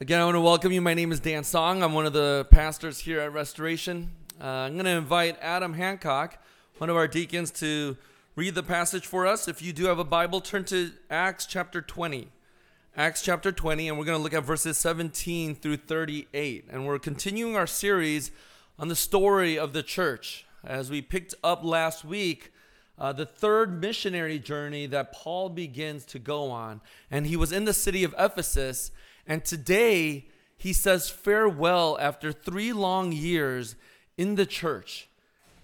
Again, I want to welcome you. My name is Dan Song. I'm one of the pastors here at Restoration. Uh, I'm going to invite Adam Hancock, one of our deacons, to read the passage for us. If you do have a Bible, turn to Acts chapter 20. Acts chapter 20, and we're going to look at verses 17 through 38. And we're continuing our series on the story of the church. As we picked up last week, uh, the third missionary journey that Paul begins to go on. And he was in the city of Ephesus. And today, he says farewell after three long years in the church.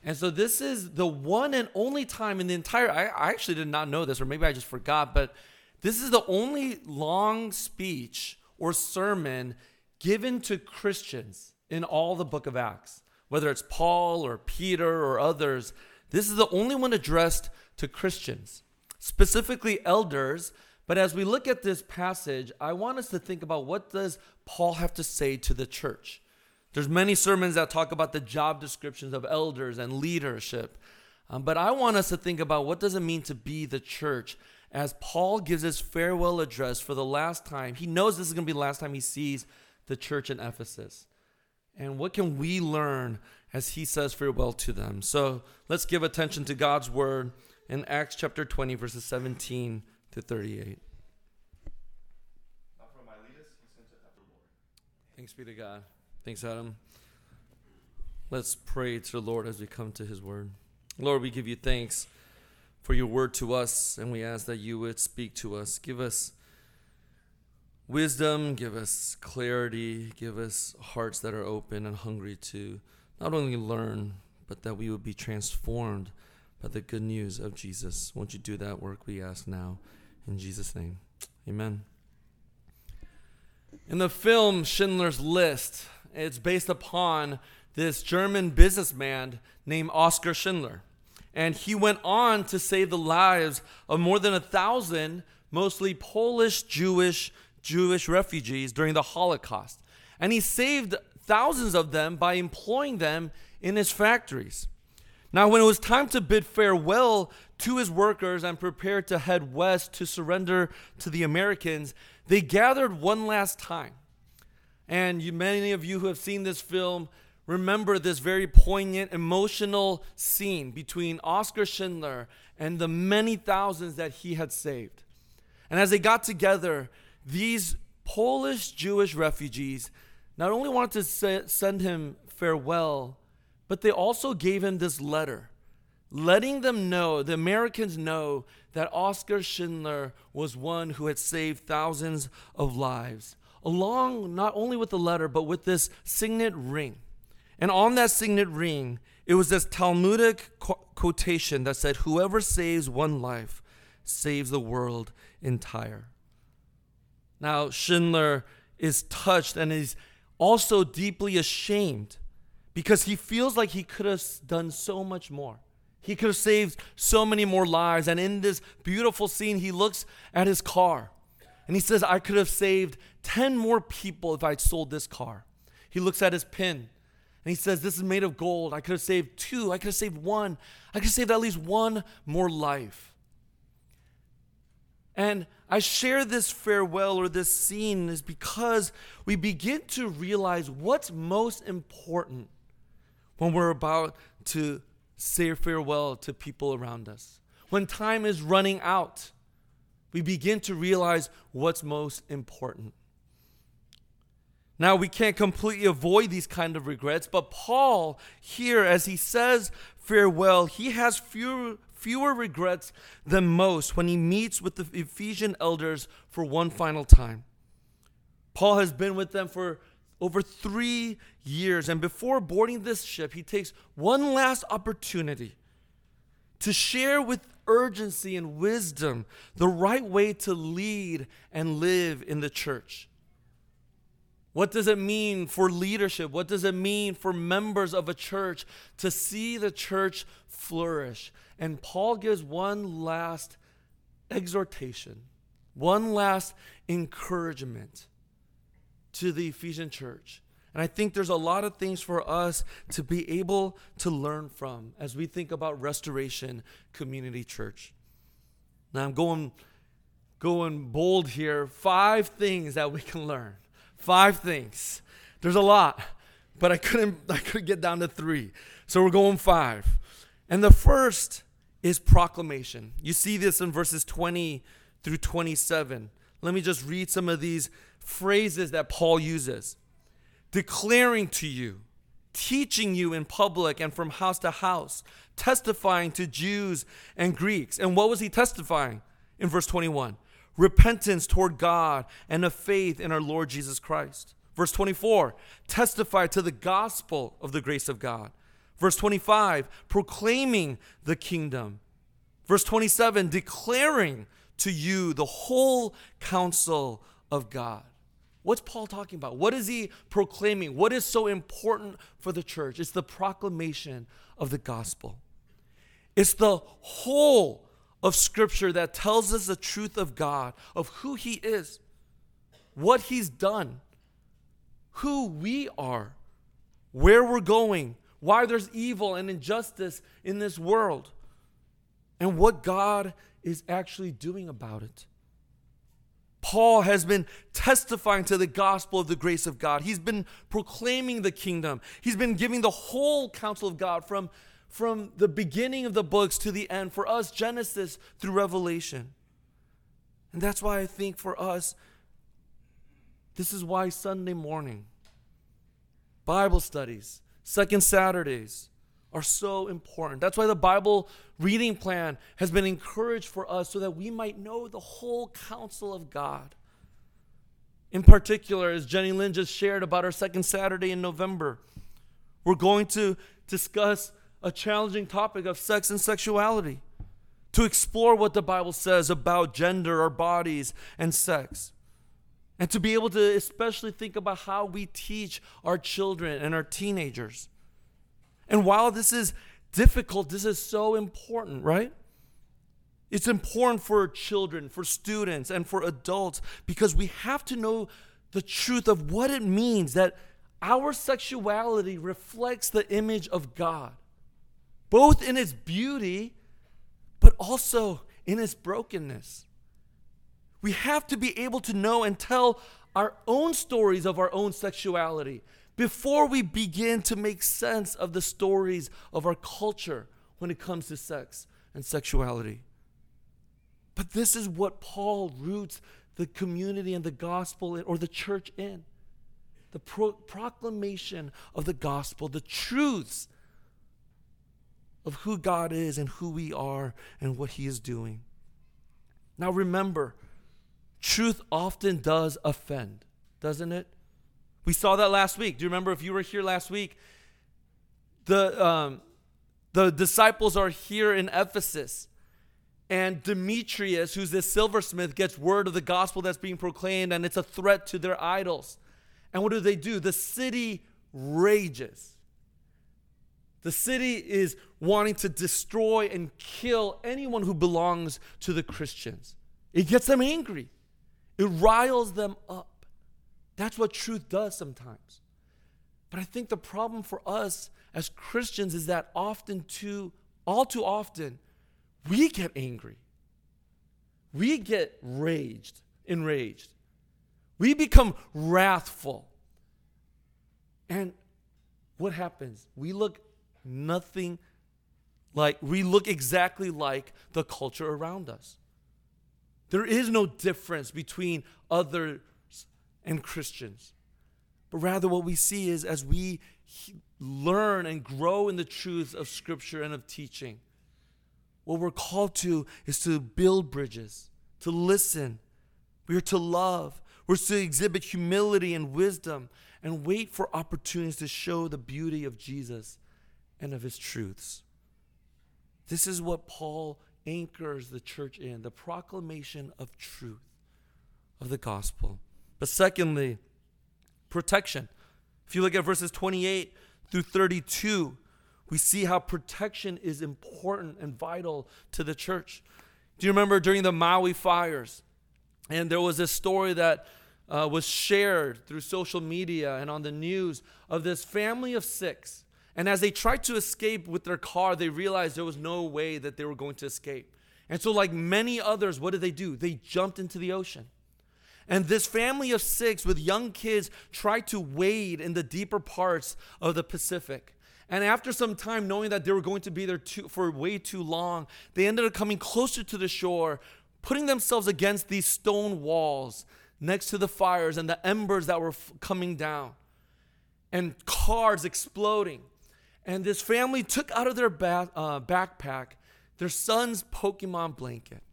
And so, this is the one and only time in the entire, I, I actually did not know this, or maybe I just forgot, but this is the only long speech or sermon given to Christians in all the book of Acts. Whether it's Paul or Peter or others, this is the only one addressed to Christians, specifically elders but as we look at this passage, I want us to think about what does Paul have to say to the church? There's many sermons that talk about the job descriptions of elders and leadership. Um, but I want us to think about what does it mean to be the church as Paul gives his farewell address for the last time. He knows this is going to be the last time he sees the church in Ephesus. And what can we learn as he says farewell to them? So let's give attention to God's word in Acts chapter 20, verses 17 to 38. Thanks be to God. Thanks, Adam. Let's pray to the Lord as we come to his word. Lord, we give you thanks for your word to us, and we ask that you would speak to us. Give us wisdom, give us clarity, give us hearts that are open and hungry to not only learn, but that we would be transformed by the good news of Jesus. Won't you do that work, we ask now? In Jesus' name, amen. In the film Schindler's List, it's based upon this German businessman named Oskar Schindler. And he went on to save the lives of more than a thousand, mostly Polish, Jewish, Jewish refugees during the Holocaust. And he saved thousands of them by employing them in his factories. Now, when it was time to bid farewell to his workers and prepare to head west to surrender to the Americans, they gathered one last time. And you, many of you who have seen this film remember this very poignant, emotional scene between Oskar Schindler and the many thousands that he had saved. And as they got together, these Polish Jewish refugees not only wanted to send him farewell, but they also gave him this letter, letting them know, the Americans know, that Oskar Schindler was one who had saved thousands of lives, along not only with the letter, but with this signet ring. And on that signet ring, it was this Talmudic quotation that said, Whoever saves one life saves the world entire. Now, Schindler is touched and is also deeply ashamed because he feels like he could have done so much more. He could have saved so many more lives. And in this beautiful scene, he looks at his car and he says, I could have saved 10 more people if I'd sold this car. He looks at his pin and he says, This is made of gold. I could have saved two. I could have saved one. I could have saved at least one more life. And I share this farewell or this scene is because we begin to realize what's most important when we're about to say farewell to people around us. When time is running out, we begin to realize what's most important. Now, we can't completely avoid these kind of regrets, but Paul, here, as he says farewell, he has fewer, fewer regrets than most when he meets with the Ephesian elders for one final time. Paul has been with them for over three years. And before boarding this ship, he takes one last opportunity to share with urgency and wisdom the right way to lead and live in the church. What does it mean for leadership? What does it mean for members of a church to see the church flourish? And Paul gives one last exhortation, one last encouragement to the Ephesian church. And I think there's a lot of things for us to be able to learn from as we think about Restoration Community Church. Now I'm going going bold here, five things that we can learn. Five things. There's a lot, but I couldn't I couldn't get down to 3. So we're going 5. And the first is proclamation. You see this in verses 20 through 27. Let me just read some of these phrases that Paul uses. Declaring to you, teaching you in public and from house to house, testifying to Jews and Greeks. And what was he testifying in verse 21? Repentance toward God and a faith in our Lord Jesus Christ. Verse 24, testify to the gospel of the grace of God. Verse 25, proclaiming the kingdom. Verse 27, declaring to you the whole counsel of God. What's Paul talking about? What is he proclaiming? What is so important for the church? It's the proclamation of the gospel. It's the whole of Scripture that tells us the truth of God, of who He is, what He's done, who we are, where we're going, why there's evil and injustice in this world, and what God is actually doing about it. Paul has been testifying to the gospel of the grace of God. He's been proclaiming the kingdom. He's been giving the whole counsel of God from, from the beginning of the books to the end, for us, Genesis through Revelation. And that's why I think for us, this is why Sunday morning, Bible studies, second Saturdays, are so important. That's why the Bible reading plan has been encouraged for us so that we might know the whole counsel of God. In particular, as Jenny Lynn just shared about our second Saturday in November, we're going to discuss a challenging topic of sex and sexuality, to explore what the Bible says about gender, our bodies, and sex. And to be able to especially think about how we teach our children and our teenagers. And while this is difficult, this is so important, right? It's important for children, for students, and for adults because we have to know the truth of what it means that our sexuality reflects the image of God, both in its beauty, but also in its brokenness. We have to be able to know and tell our own stories of our own sexuality before we begin to make sense of the stories of our culture when it comes to sex and sexuality. But this is what Paul roots the community and the gospel or the church in the pro- proclamation of the gospel, the truths of who God is and who we are and what He is doing. Now remember, truth often does offend, doesn't it? We saw that last week. Do you remember if you were here last week? The, um, the disciples are here in Ephesus. And Demetrius, who's this silversmith, gets word of the gospel that's being proclaimed, and it's a threat to their idols. And what do they do? The city rages. The city is wanting to destroy and kill anyone who belongs to the Christians. It gets them angry, it riles them up. That's what truth does sometimes. But I think the problem for us as Christians is that often too, all too often, we get angry. We get raged, enraged. We become wrathful. And what happens? We look nothing like, we look exactly like the culture around us. There is no difference between other and Christians. But rather, what we see is as we learn and grow in the truths of Scripture and of teaching, what we're called to is to build bridges, to listen. We are to love. We're to exhibit humility and wisdom and wait for opportunities to show the beauty of Jesus and of his truths. This is what Paul anchors the church in the proclamation of truth, of the gospel. But secondly, protection. If you look at verses 28 through 32, we see how protection is important and vital to the church. Do you remember during the Maui fires? And there was this story that uh, was shared through social media and on the news of this family of six. And as they tried to escape with their car, they realized there was no way that they were going to escape. And so, like many others, what did they do? They jumped into the ocean. And this family of six with young kids tried to wade in the deeper parts of the Pacific. And after some time, knowing that they were going to be there too, for way too long, they ended up coming closer to the shore, putting themselves against these stone walls next to the fires and the embers that were f- coming down, and cars exploding. And this family took out of their ba- uh, backpack their son's Pokemon blanket.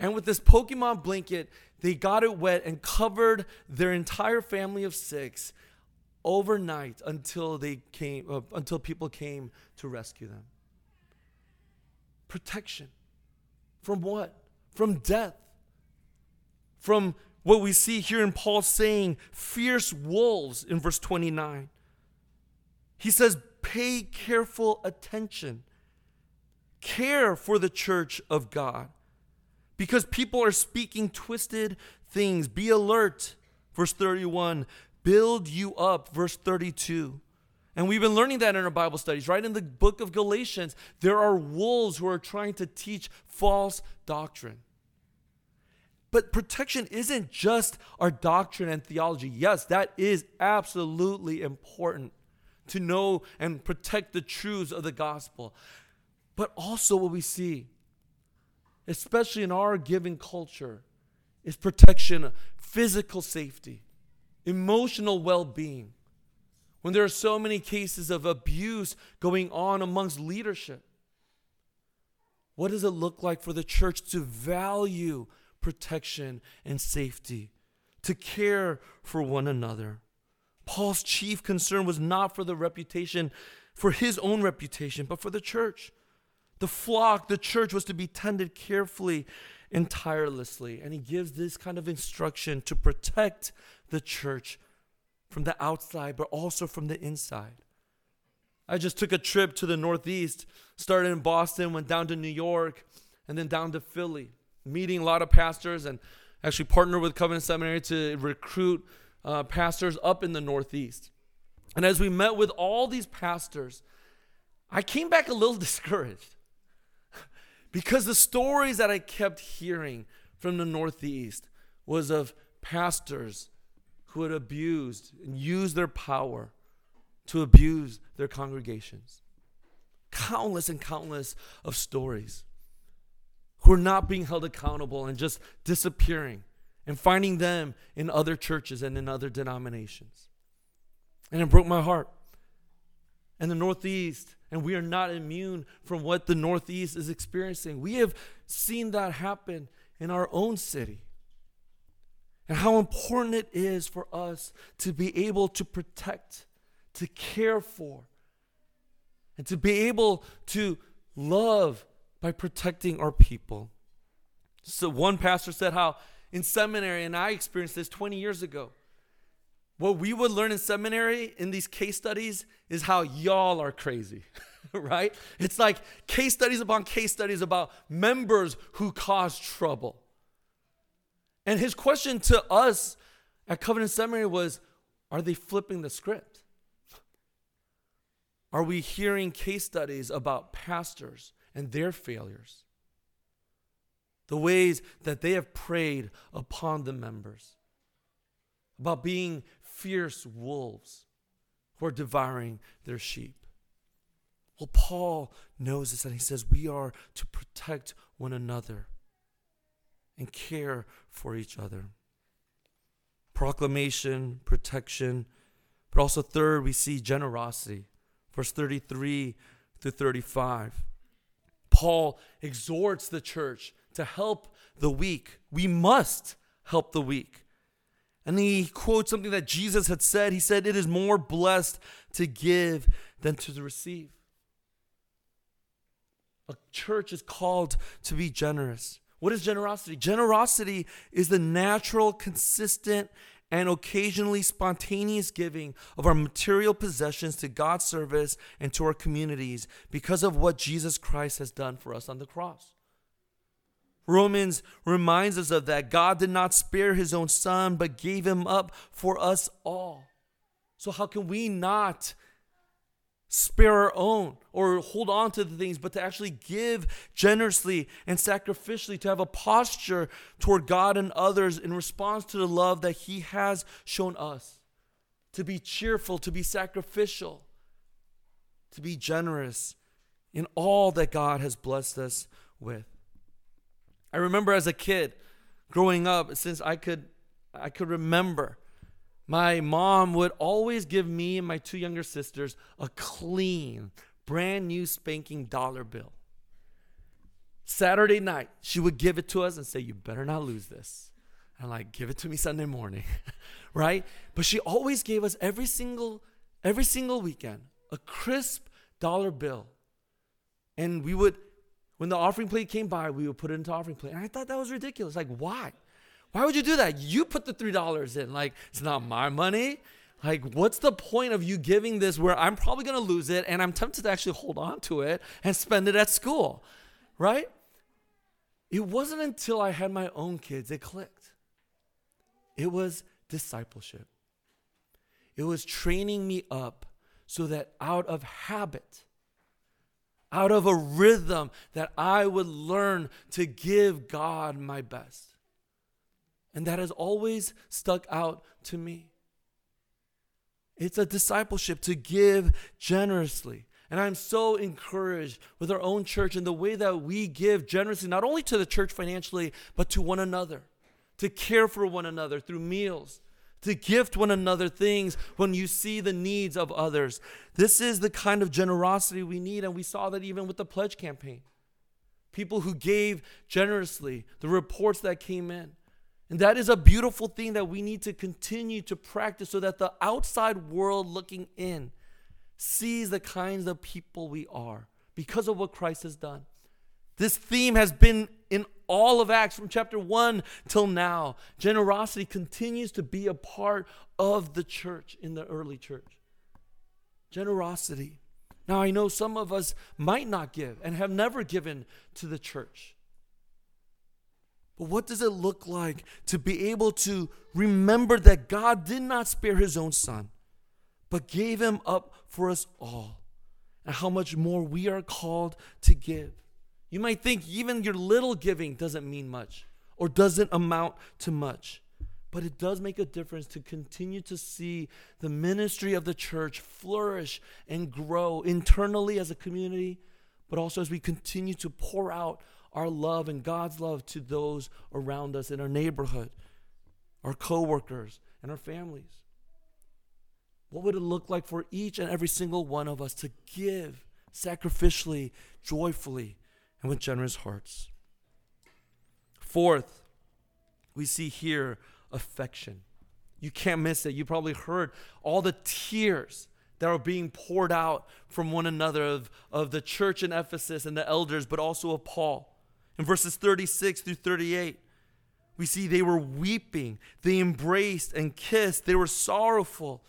And with this Pokemon blanket, they got it wet and covered their entire family of six overnight until they came uh, until people came to rescue them. Protection from what? From death. From what we see here in Paul saying, fierce wolves in verse 29. He says, pay careful attention. Care for the church of God because people are speaking twisted things. Be alert, verse 31. Build you up, verse 32. And we've been learning that in our Bible studies, right? In the book of Galatians, there are wolves who are trying to teach false doctrine. But protection isn't just our doctrine and theology. Yes, that is absolutely important to know and protect the truths of the gospel. But also, what we see especially in our giving culture, is protection, physical safety, emotional well being. When there are so many cases of abuse going on amongst leadership, what does it look like for the church to value protection and safety, to care for one another? Paul's chief concern was not for the reputation, for his own reputation, but for the church. The flock, the church was to be tended carefully and tirelessly. And he gives this kind of instruction to protect the church from the outside, but also from the inside. I just took a trip to the Northeast, started in Boston, went down to New York, and then down to Philly, meeting a lot of pastors and actually partnered with Covenant Seminary to recruit uh, pastors up in the Northeast. And as we met with all these pastors, I came back a little discouraged. Because the stories that I kept hearing from the Northeast was of pastors who had abused and used their power to abuse their congregations. Countless and countless of stories who are not being held accountable and just disappearing and finding them in other churches and in other denominations. And it broke my heart. And the Northeast and we are not immune from what the Northeast is experiencing. We have seen that happen in our own city. And how important it is for us to be able to protect, to care for, and to be able to love by protecting our people. So, one pastor said how in seminary, and I experienced this 20 years ago, what we would learn in seminary in these case studies is how y'all are crazy, right? It's like case studies upon case studies about members who cause trouble. And his question to us at Covenant Seminary was Are they flipping the script? Are we hearing case studies about pastors and their failures? The ways that they have preyed upon the members, about being fierce wolves who are devouring their sheep. Well, Paul knows this and he says we are to protect one another and care for each other. Proclamation, protection, but also, third, we see generosity. Verse 33 through 35. Paul exhorts the church to help the weak. We must help the weak. And he quotes something that Jesus had said. He said, It is more blessed to give than to receive. A church is called to be generous. What is generosity? Generosity is the natural, consistent, and occasionally spontaneous giving of our material possessions to God's service and to our communities because of what Jesus Christ has done for us on the cross. Romans reminds us of that. God did not spare his own son, but gave him up for us all. So, how can we not spare our own or hold on to the things, but to actually give generously and sacrificially, to have a posture toward God and others in response to the love that He has shown us. To be cheerful, to be sacrificial, to be generous in all that God has blessed us with. I remember as a kid growing up, since I could I could remember my mom would always give me and my two younger sisters a clean, brand new spanking dollar bill. Saturday night, she would give it to us and say, You better not lose this. And like, give it to me Sunday morning. right? But she always gave us every single, every single weekend a crisp dollar bill. And we would, when the offering plate came by, we would put it into offering plate. And I thought that was ridiculous. Like, why? Why would you do that? You put the $3 in. Like, it's not my money. Like, what's the point of you giving this where I'm probably to lose it and I'm tempted to actually hold on to it and spend it at school, right? It wasn't until I had my own kids it clicked. It was discipleship. It was training me up so that out of habit, out of a rhythm, that I would learn to give God my best. And that has always stuck out to me. It's a discipleship to give generously. And I'm so encouraged with our own church and the way that we give generously, not only to the church financially, but to one another, to care for one another through meals, to gift one another things when you see the needs of others. This is the kind of generosity we need. And we saw that even with the pledge campaign. People who gave generously, the reports that came in. And that is a beautiful thing that we need to continue to practice so that the outside world looking in sees the kinds of people we are because of what Christ has done. This theme has been all of Acts from chapter 1 till now. Generosity continues to be a part of the church in the early church. Generosity. Now, I know some of us might not give and have never given to the church. But what does it look like to be able to remember that God did not spare his own son, but gave him up for us all? And how much more we are called to give. You might think even your little giving doesn't mean much or doesn't amount to much. But it does make a difference to continue to see the ministry of the church flourish and grow internally as a community, but also as we continue to pour out our love and God's love to those around us in our neighborhood, our coworkers, and our families? What would it look like for each and every single one of us to give sacrificially, joyfully, and with generous hearts? Fourth, we see here affection. You can't miss it. You probably heard all the tears that are being poured out from one another of, of the church in Ephesus and the elders, but also of Paul. In verses 36 through 38, we see they were weeping, they embraced and kissed, they were sorrowful.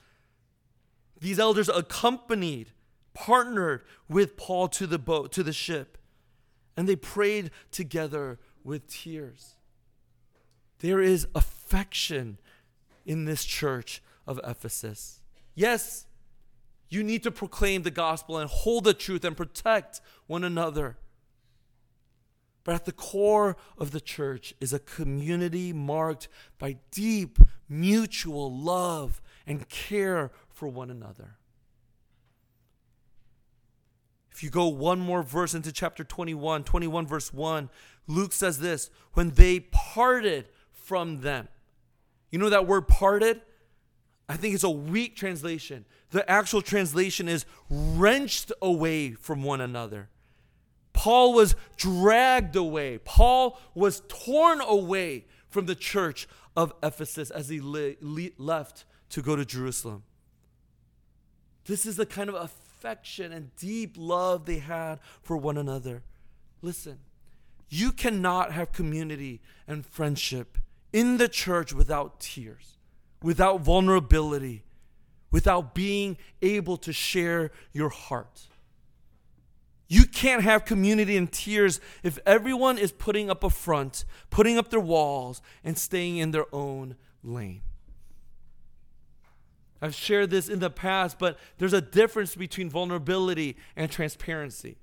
These elders accompanied, partnered with Paul to the boat, to the ship, and they prayed together with tears. There is affection in this church of Ephesus. Yes, you need to proclaim the gospel and hold the truth and protect one another. But at the core of the church is a community marked by deep mutual love and care for one another. If you go one more verse into chapter 21, 21 verse 1, Luke says this when they parted from them. You know that word parted? I think it's a weak translation. The actual translation is wrenched away from one another. Paul was dragged away. Paul was torn away from the church of Ephesus as he le- le- left to go to Jerusalem. This is the kind of affection and deep love they had for one another. Listen, you cannot have community and friendship in the church without tears, without vulnerability, without being able to share your heart. You can't have community in tears if everyone is putting up a front, putting up their walls, and staying in their own lane. I've shared this in the past, but there's a difference between vulnerability and transparency.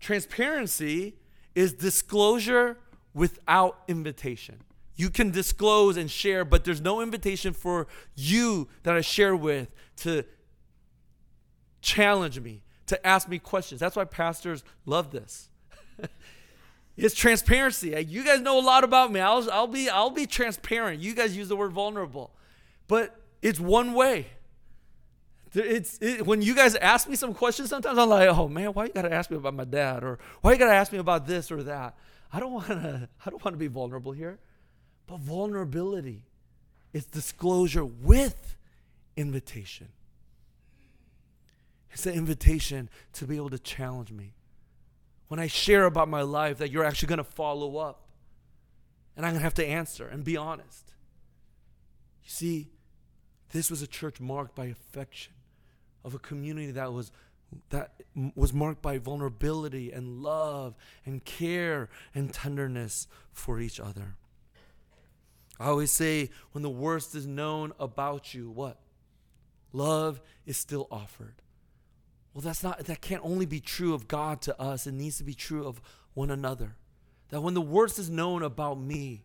Transparency is disclosure without invitation. You can disclose and share, but there's no invitation for you that I share with to challenge me, to ask me questions. That's why pastors love this. it's transparency. You guys know a lot about me. I'll, I'll, be, I'll be transparent. You guys use the word vulnerable. But it's one way. It's it, when you guys ask me some questions. Sometimes I'm like, "Oh man, why you gotta ask me about my dad?" or "Why you gotta ask me about this or that?" I don't want to. I don't want to be vulnerable here. But vulnerability is disclosure with invitation. It's an invitation to be able to challenge me. When I share about my life, that you're actually going to follow up. And I'm going to have to answer and be honest. You see, this was a church marked by affection, of a community that was that was marked by vulnerability and love and care and tenderness for each other. I always say when the worst is known about you, what? Love is still offered. Well, that's not that can't only be true of God to us, it needs to be true of one another. That when the worst is known about me,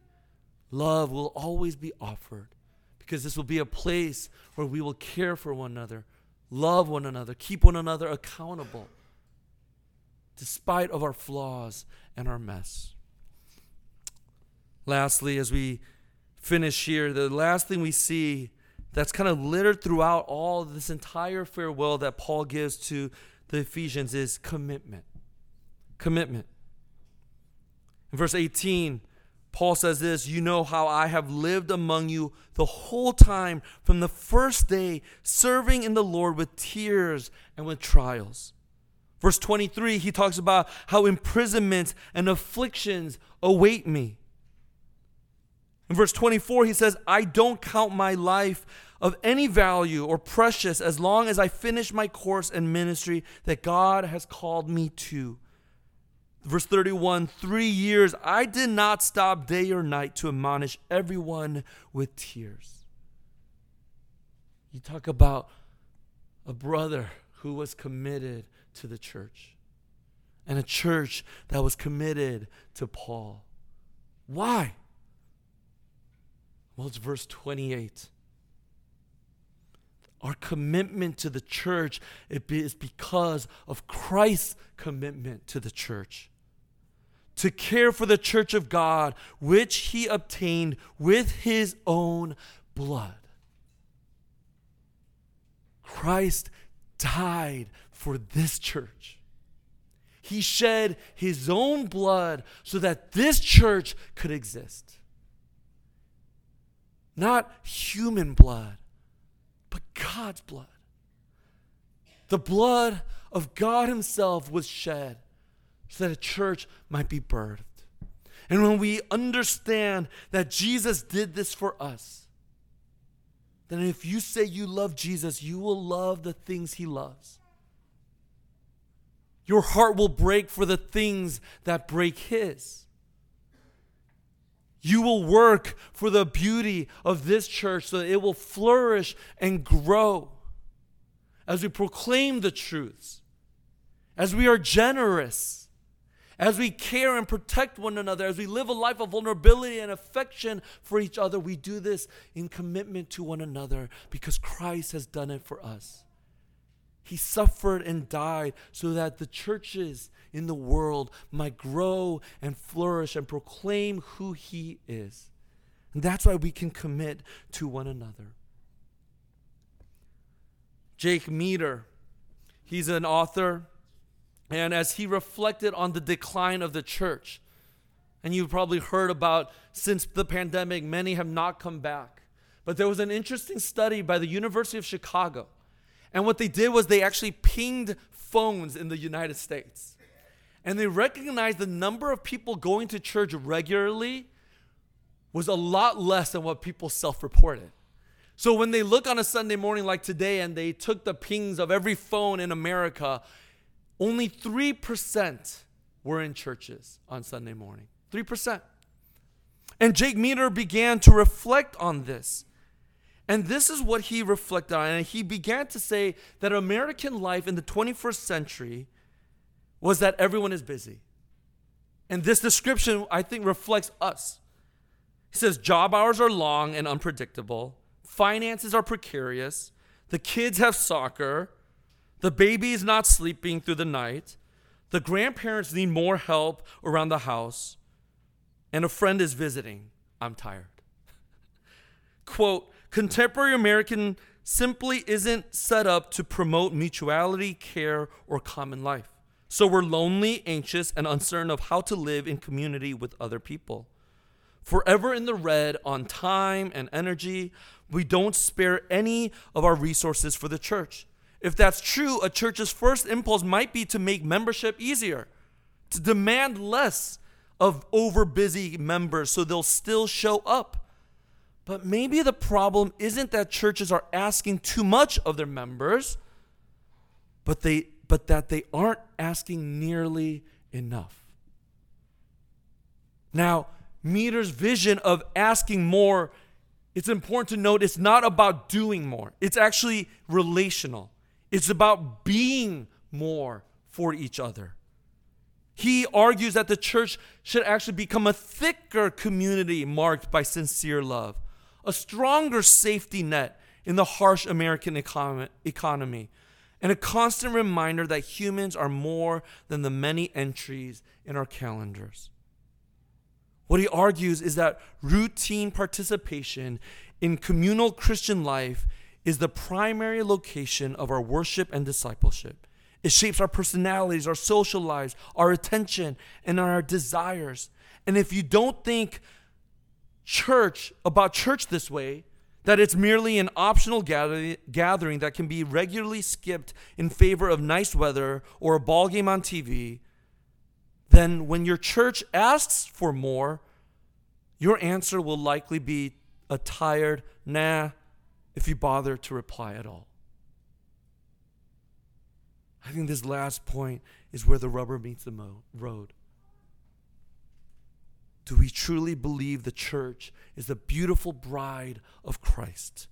love will always be offered because this will be a place where we will care for one another, love one another, keep one another accountable despite of our flaws and our mess. Lastly, as we finish here, the last thing we see that's kind of littered throughout all this entire farewell that Paul gives to the Ephesians is commitment. Commitment. In verse 18, Paul says this You know how I have lived among you the whole time from the first day, serving in the Lord with tears and with trials. Verse 23, he talks about how imprisonment and afflictions await me. In verse 24, he says, I don't count my life of any value or precious as long as I finish my course and ministry that God has called me to. Verse 31 Three years I did not stop day or night to admonish everyone with tears. You talk about a brother who was committed to the church and a church that was committed to Paul. Why? Well, it's verse 28. Our commitment to the church is because of Christ's commitment to the church to care for the church of God, which he obtained with his own blood. Christ died for this church. He shed his own blood so that this church could exist. Not human blood, God's blood. The blood of God Himself was shed so that a church might be birthed. And when we understand that Jesus did this for us, then if you say you love Jesus, you will love the things he loves. Your heart will break for the things that break his. You will work for the beauty of this church so that it will flourish and grow as we proclaim the truths, as we are generous as we care and protect one another, as we live a life of vulnerability and affection for each other, we do this in commitment to one another because Christ has done it for us. He suffered and died so that the churches in the world might grow and flourish and proclaim who He is. And that's why we can commit to one another. Jake Meador, he's an author and as he reflected on the decline of the church, and you've probably heard about since the pandemic, many have not come back. But there was an interesting study by the University of Chicago. And what they did was they actually pinged phones in the United States. And they recognized the number of people going to church regularly was a lot less than what people self reported. So when they look on a Sunday morning like today and they took the pings of every phone in America only 3% were in churches on Sunday morning. 3%. And Jake Meador began to reflect on this. And this is what he reflected on. And he began to say that American life in the 21st century was that everyone is busy. And this description, I think, reflects us. He says job hours are long and unpredictable, finances are precarious, the kids have soccer, the baby is not sleeping through the night, the grandparents need more help around the house, and a friend is visiting. I'm tired. Quote, contemporary American simply isn't set up to promote mutuality, care, or common life. So we're lonely, anxious, and uncertain of how to live in community with other people. Forever in the red on time and energy, we don't spare any of our resources for the church. If that's true, a church's first impulse might be to make membership easier, to demand less of overbusy members so they'll still show up. But maybe the problem isn't that churches are asking too much of their members, but they but that they aren't asking nearly enough. Now, Meador's vision of asking more, it's important to note it's not about doing more. It's actually relational. It's about being more for each other. He argues that the church should actually become a thicker community marked by sincere love, a stronger safety net in the harsh American economy, and a constant reminder that humans are more than the many entries in our calendars. What he argues is that routine participation in communal Christian life is the primary location of our worship and discipleship. It shapes our personalities, our social lives, our attention, and our desires. And if you don't think church, about church this way, that it's merely an optional gathering that can be regularly skipped in favor of nice weather or a ball game on TV, then when your church asks for more, your answer will likely be a tired, nah, if you bother to reply at all. I think this last point is where the rubber meets the mo- road. Do we truly believe the church is the beautiful bride of Christ?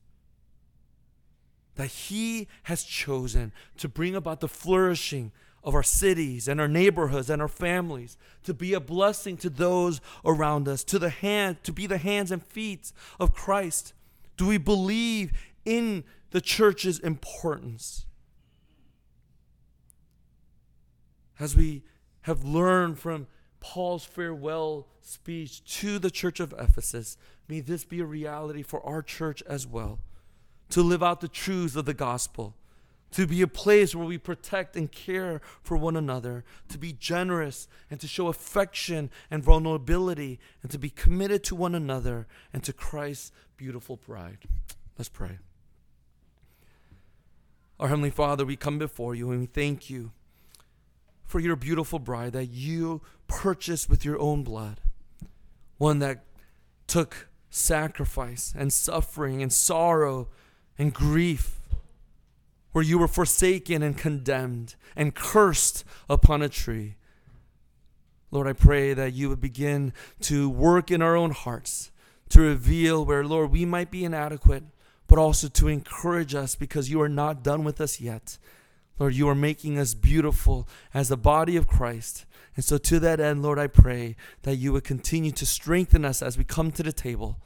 That He has chosen to bring about the flourishing of our cities and our neighborhoods and our families, to be a blessing to those around us, to the hand, to be the hands and feet of Christ? Do we believe in the church's importance? As we have learned from Paul's farewell speech to the church of Ephesus, may this be a reality for our church as well. To live out the truths of the gospel, to be a place where we protect and care for one another, to be generous and to show affection and vulnerability, and to be committed to one another and to Christ's beautiful bride. Let's pray. Our Heavenly Father, we come before you and we thank you for your beautiful bride that you purchased with your own blood. One that took sacrifice and suffering and sorrow and grief, where you were forsaken and condemned and cursed upon a tree. Lord, I pray that you would begin to work in our own hearts to reveal where, Lord, we might be inadequate, but also to encourage us because you are not done with us yet. Lord, you are making us beautiful as the body of Christ. And so, to that end, Lord, I pray that you would continue to strengthen us as we come to the table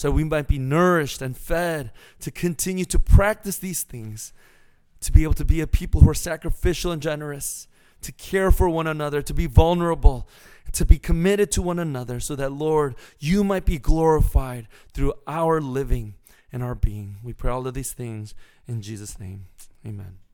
so we might be nourished and fed to continue to practice these things, to be able to be a people who are sacrificial and generous, to care for one another, to be vulnerable, to be committed to one another, so that, Lord, you might be glorified through our living and our being. We pray all of these things in Jesus' name. Amen.